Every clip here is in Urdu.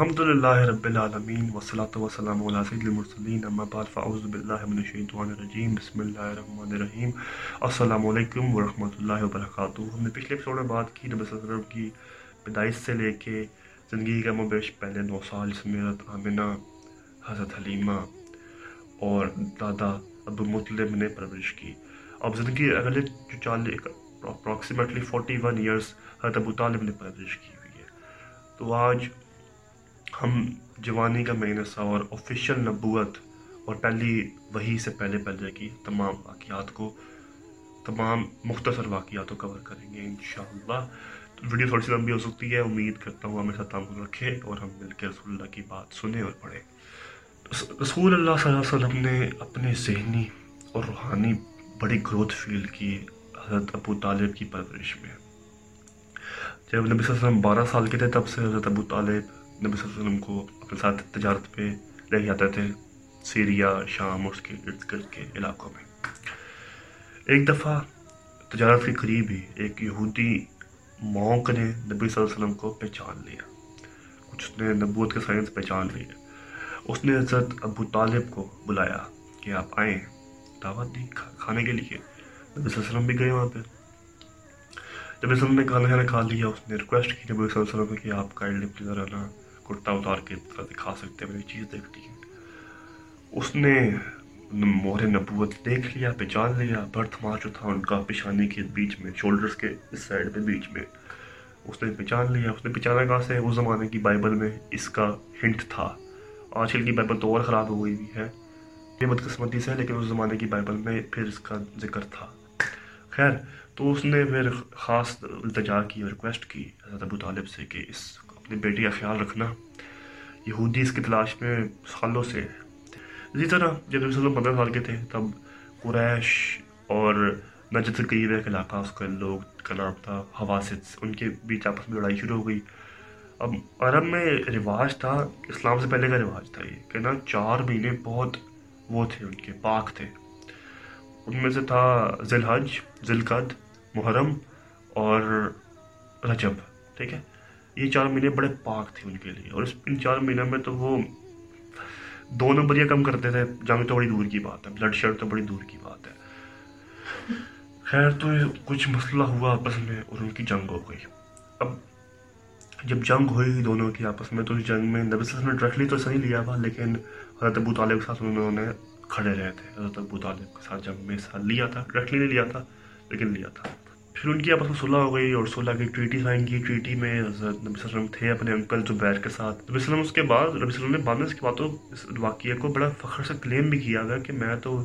الحمد لله رب العالمين والصلاة والسلام على سيد المرسلين اما بعد، فاعوذ بالله من الشیطان الرجیم، بسم اللہ الرحمن الرحیم. السلام علیکم ورحمۃ اللہ وبرکاتہ. ہم نے پچھلے ایپیسوڈ میں بات کی نبی صلی اللہ علیہ وسلم کی پیدائش سے لے کے زندگی کا مبیش پہلے نو سال جس میں حضرت آمنہ حضرت حلیمہ اور دادا ابو مطلب نے پرورش کی۔ اب زندگی اگلے جو چالی اپروکسیمیٹلی فورٹی ون ایئرس حضرت ابو طالب نے پرورش کی ہوئی ہے۔ تو آج ہم جوانی کا مہینہ سا اور آفیشیل نبوت اور پہلی وہی سے پہلے پہلے کی تمام واقعات کو، تمام مختصر واقعات کو کور کریں گے انشاءاللہ۔ تو ویڈیو تھوڑی سی لمبی ہو سکتی ہے، امید کرتا ہوں ہمیں ساتھ تعامل رکھے اور ہم مل کے رسول اللہ کی بات سنیں اور پڑھیں۔ رسول اللہ صلی اللہ علیہ وسلم نے اپنے ذہنی اور روحانی بڑی گروتھ فیل کی حضرت ابو طالب کی پرورش میں۔ جب نبی صلی اللہ علیہ وسلم بارہ سال کے تھے، تب سے حضرت ابو طالب نبی صلی اللہ علیہ وسلم کو اپنے ساتھ تجارت پہ لے جاتے تھے، سیریا، شام اور اس کے ارد گرد کے علاقوں میں۔ ایک دفعہ تجارت کے قریب ہی ایک یہودی مونک نے نبی صلی اللہ علیہ وسلم کو پہچان لیا۔ کچھ اس نے نبوت کے سائنس پہچان لیا اس نے حضرت ابو طالب کو بلایا کہ آپ آئیں دعوت دی کھانے کے لیے۔ نبی صلی اللہ علیہ وسلم بھی گئے وہاں پہ۔ جب اس نے کھانا کھانا کھا لیا۔ اس نے ریکویسٹ کی نبی صلی اللہ علیہ وسلم کہ آپ کائنڈلی پلیز ذرا کرتا اتار کے دکھا سکتے ہیں میری چیز دیکھتی ہے اس نے مور نبوت دیکھ لیا، پہچان لیا برتھ مار جو تھا ان کا پیشانی کے بیچ میں شولڈرز کے اس سائڈ پہ بیچ میں۔ اس نے پہچان لیا، اس نے پہچانا کہاں سے؟ اس زمانے کی بائبل میں اس کا ہنٹ تھا۔ آج کل کی بائبل تو اور خراب ہو گئی ہوئی ہے۔ یہ بدقسمتی سے ہے، لیکن اس زمانے کی بائبل میں پھر اس کا ذکر تھا۔ خیر، تو اس نے پھر خاص التجا کی اور ریکویسٹ کی حضرت ابو طالب سے کہ اس اپنی بیٹی کا خیال رکھنا، یہودی اس کی تلاش میں سالوں سے اسی طرح جب نبی صلی اللہ پندرہ سال کے تھے، تب قریش اور نجد قریب ایک علاقہ، اس کا لوگ کا نام تھا حواسط، ان کے بیچ آپس میں لڑائی شروع ہو گئی۔ اب عرب میں رواج تھا، اسلام سے پہلے کا رواج تھا یہ، کہ نا چار مہینے بہت وہ تھے، ان کے پاک تھے۔ ان میں سے تھا ذی الحج ذی القد محرم اور رجب، ٹھیک ہے؟ یہ چار مہینے بڑے پاک تھے ان کے لیے۔ اور اس ان چار مہینوں میں تو وہ دو نمبر کم کرتے تھے۔ جنگ تو بڑی دور کی بات ہے، بلڈ شیڈ تو بڑی دور کی بات ہے۔ خیر تو کچھ مسئلہ ہوا آپس میں اور ان کی جنگ ہو گئی۔ اب جب جنگ ہوئی دونوں کی آپس میں تو اس جنگ میں نبی صلی اللہ علیہ وسلم نے ڈائریکٹلی تو صحیح لیا تھا، لیکن حضرت ابو طالب کے ساتھ انہوں نے کھڑے رہے تھے۔ حضرت ابو طالب کے ساتھ جنگ میں حصہ لیا تھا ڈائریکٹلی نہیں لیا تھا، لیکن لیا تھا۔ پھر ان کی آپس میں صلح ہو گئی اور صلح کی ٹریٹی سائن کی، ٹریٹی میں حضرت نبی صلی اللہ علیہ وسلم تھے اپنے انکل زبیر کے ساتھ۔ نبی صلی اللہ علیہ وسلم اس کے بعد، نبی صلی اللہ علیہ وسلم نے بعد میں اس کے بعد تو اس واقعے کو بڑا فخر سے کلیم بھی کیا گیا کہ میں تو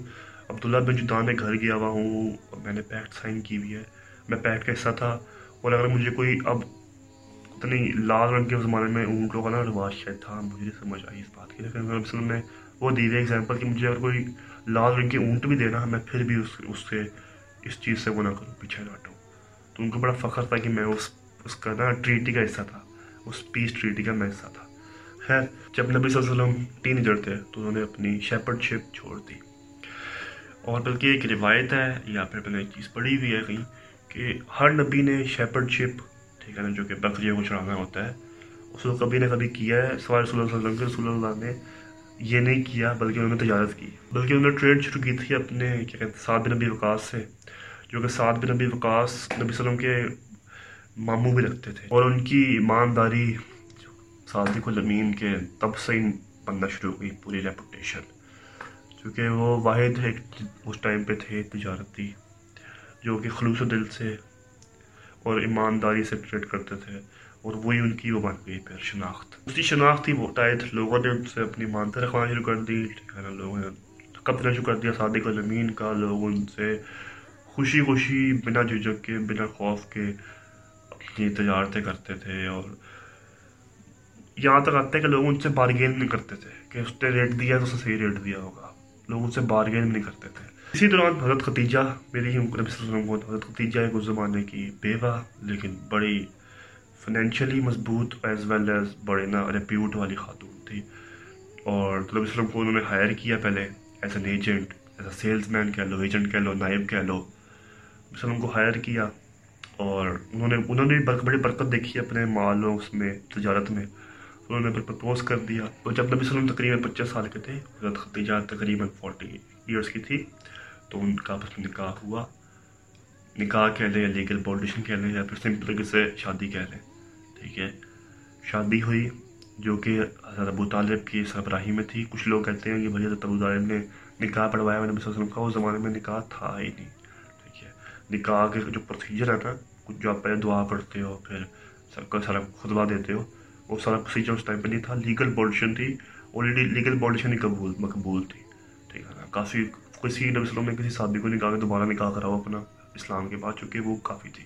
عبداللہ بن جدان میں گھر گیا ہوا ہوں اور میں نے پیکٹ سائن کی ہوئی ہے، میں پیکٹ کا حصہ تھا اور اگر مجھے کوئی اب اتنی لال رنگ کے زمانے میں اونٹوں کا نا رواج شاید تھا، مجھے سمجھ آئی اس بات کی۔ لیکن نبی صلی اللہ علیہ وسلم نے وہ دی ہوئی ایگزامپل کہ مجھے اگر کوئی لال رنگ کے اونٹ بھی دینا ہے، میں پھر بھی اس اس سے، اس چیز سے وہ نہ کروں، پیچھے نہ ہٹوں۔ تو ان کو بڑا فخر تھا کہ میں اس اس کا نا ٹریٹی کا حصہ تھا، اس پیس ٹریٹی کا میں حصہ تھا۔ خیر، جب نبی صلی اللہ علیہ وسلم ٹین ایجر تھے تو انہوں نے اپنی شیپرڈ شپ چھوڑ دی۔ اور بلکہ ایک روایت ہے یا پھر میں نے ایک چیز پڑھی ہوئی ہے کہیں کہ ہر نبی نے شیپرڈ شپ ٹھیک ہے نا، جو کہ بکریوں کو چڑھانا ہوتا ہے، اس کو کبھی نہ کبھی کیا ہے۔ سوائے رسول اللہ علیہ وسلم کے، رسول اللہ نے یہ نہیں کیا، بلکہ انہوں نے تجارت کی۔ بلکہ انہوں نے ٹریڈ شروع کی تھی اپنے، کیا کہتے ہیں، سعد نبی وقاص سے۔ جو کہ سعد بن نبی وقاص نبی وسلم کے ماموں بھی رکھتے تھے اور ان کی ایمانداری صادق الامین کے تب سے ہی بننا شروع ہوئی، پوری ریپوٹیشن کیونکہ وہ واحد ایک اس ٹائم پہ تھے تجارتی، جو کہ خلوص و دل سے اور ایمانداری سے ٹریڈ کرتے تھے اور وہی ان کی وہ بن گئی پھر شناخت. اس کی شناخت ہی وہ شاید لوگوں نے ان سے اپنی مانتے رکھوانا شروع کر دی یعنی لوگوں نے کپنا شروع کر دیا صادق الامین کا، لوگ ان سے خوشی خوشی بنا جھجک کے بنا خوف کے اپنی تجارتیں کرتے تھے اور یہاں تک آتے کہ لوگ ان سے بارگین نہیں کرتے تھے کہ اس نے ریٹ دیا تو اسے صحیح ریٹ دیا ہوگا۔ لوگ ان سے بارگین نہیں کرتے تھے۔ اسی دوران حضرت ختیجہ میری نبی صلی اللہ علیہ وسلم کو، حضرت ختیجہ ایک اس زمانے کی بیوہ، لیکن بڑی فائنینشلی مضبوط ایز ویل ایز بڑے نا ریپیوٹ والی خاتون تھی۔ اور نبی صلی اللہ علیہ وسلم کو انہوں نے ہائر کیا پہلے as an agent as a salesman کہہ لو ایجنٹ کہہ لو، نائب کہہ لو۔ وسلم کو ہائر کیا اور انہوں نے انہوں نے بڑی برکت دیکھی اپنے مال و اس میں، تجارت میں۔ انہوں نے پھر پرپوز کر دیا۔ تو جب نبی وسلم تقریباً پچیس سال کے تھے، حضرت ختیجہ تقریباً فورٹی ایئرس کی تھی، تو ان کا بس نکاح ہوا۔ نکاح کہہ لیں یا لیگل بولڈیشن کہہ لیں یا پھر سمپل طریقے سے شادی کہہ لیں۔ ٹھیک ہے۔ شادی ہوئی جو کہ حضرت ابو طالب کی سربراہی میں تھی۔ کچھ لوگ کہتے ہیں کہ بھائی حضرت ابو طالب نے نکاح پڑھوایا نبی صلی اللہ علیہ وسلم کا اس زمانے میں نکاح تھا ہی نہیں۔ نکاح کے جو پروسیجر ہے نا جو آپ پہلے دعا پڑھتے ہو پھر سب کا سارا خطبہ دیتے ہو وہ سارا پروسیجر اس ٹائم پہ نہیں تھا لیگل بولڈیشن تھی آلریڈی لیگل بولڈیشن ہی قبول مقبول تھی ٹھیک ہے نا کافی کسی نبی وسلم نے کسی شادی کو نکاح کے دوبارہ نکاح کراؤ اپنا اسلام کے بعد چونکہ وہ کافی تھی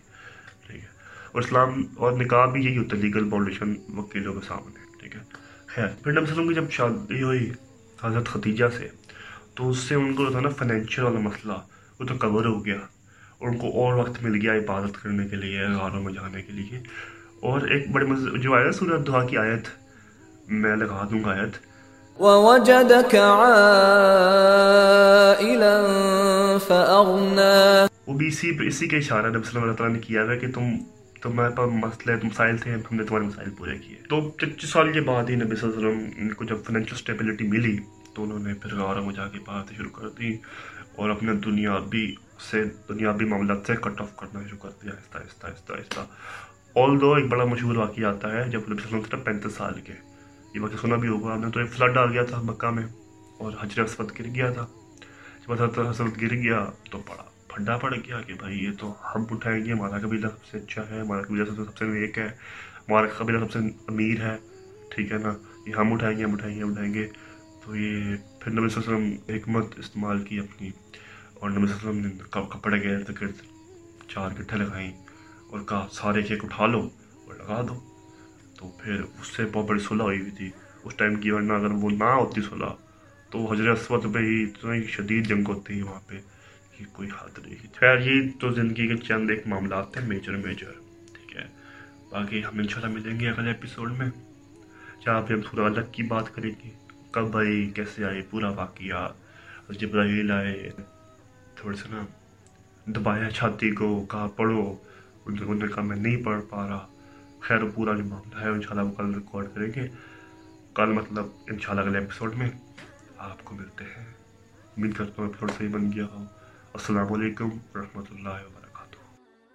ٹھیک ہے اور اسلام اور نکاح بھی یہی ہوتا ہے لیگل بولڈیشن وکیلوں کے سامنے ٹھیک ہے خیر پھر نبی وسلم کی جب شادی ہوئی حضرت ختیجہ سے تو اس سے ان کو جو تھا نا فائنینشیل والا مسئلہ وہ تو کور ہو گیا ان کو اور وقت مل گیا عبادت کرنے کے لیے غاروں میں جانے کے لیے۔ اور ایک بڑے مز... جو آیا سورہ دعا کی آیت میں لگا دوں گا آیت۔ ووجدك عائلا فأغنى۔ وہ بھی اسی اسی کے اشارہ نبی صلی اللہ علیہ وسلم نے کیا ہے کہ تم تمہارے پاس مسئلے مسائل تھے ہم نے تمہارے مسائل پورے کیے۔ تو پچیس سال کے بعد ہی نبی صلی اللہ علیہ وسلم کو جب فائنینشیل اسٹیبلٹی ملی تو انہوں نے پھر غاروں میں جا کے باتیں شروع کر دی اور اپنے دنیابی سے دنیابی معاملات سے کٹ آف کرنا شروع کر دیا آہستہ آہستہ آہستہ آہستہ آل دو ایک بڑا مشہور واقعہ آتا ہے، جب نبی صلی اللہ علیہ وسلم پینتیس سال کے۔ یہ واقعہ سنا بھی ہوگا آپ نے تو ایک فلڈ آ گیا تھا مکہ میں اور حجر اسود گر گیا تھا۔ جب حضرت اسود گر گیا تو بڑا پھڈا پڑ گیا کہ بھائی یہ تو ہم اٹھائیں گے، ہمارا قبیلہ سب سے اچھا ہے، ہمارا قبیلہ سب سے سب سے نیک ہے، ہمارا قبیلہ سب سے امیر ہے، ٹھیک ہے نا؟ یہ ہم اٹھائیں گے، ہم اٹھائیں گے، ہم اٹھائیں گے۔ تو یہ پھر نبی صلی اللہ علیہ وسلم حکمت استعمال کی اپنی اور نبی صلی اللہ علیہ وسلم نے کپڑے کے ارد گرد چار گٹھے لگائیں اور کہا، سارے کیک اٹھا لو اور لگا دو۔ تو پھر اس سے بہت بڑی صلح ہوئی ہوئی تھی۔ اس ٹائم کی ورنہ اگر وہ نہ ہوتی صلح، تو حضرت اسود پہ ہی اتنی شدید جنگ ہوتی ہے وہاں پہ کہ کوئی حد نہیں۔ خیر، یہ تو زندگی کے چند ایک معاملات تھے، میجر میجر، ٹھیک ہے۔ باقی ہم انشاءاللہ ملیں گے اگلے ایپیسوڈ میں۔ جہاں پہ ہم تھوڑا الگ کی بات کریں گے۔ کب آئی کیسے آئے؟ پورا واقعہ جبرائیل آئے، تھوڑے سے نا دبایا چھاتی کو، کہا پڑھو، انہوں نے کہا میں نہیں پڑھ پا رہا۔ خیر، وہ پورا جو معاملہ ہے، انشاءاللہ وہ کل ریکارڈ کریں گے۔ کل مطلب انشاءاللہ اگلے ایپیسوڈ میں آپ کو ملتے ہیں۔ امید کرتا ہوں ایپیسوڈ صحیح بن گیا ہو۔ السلام علیکم ورحمۃ اللہ وبرکاتہ۔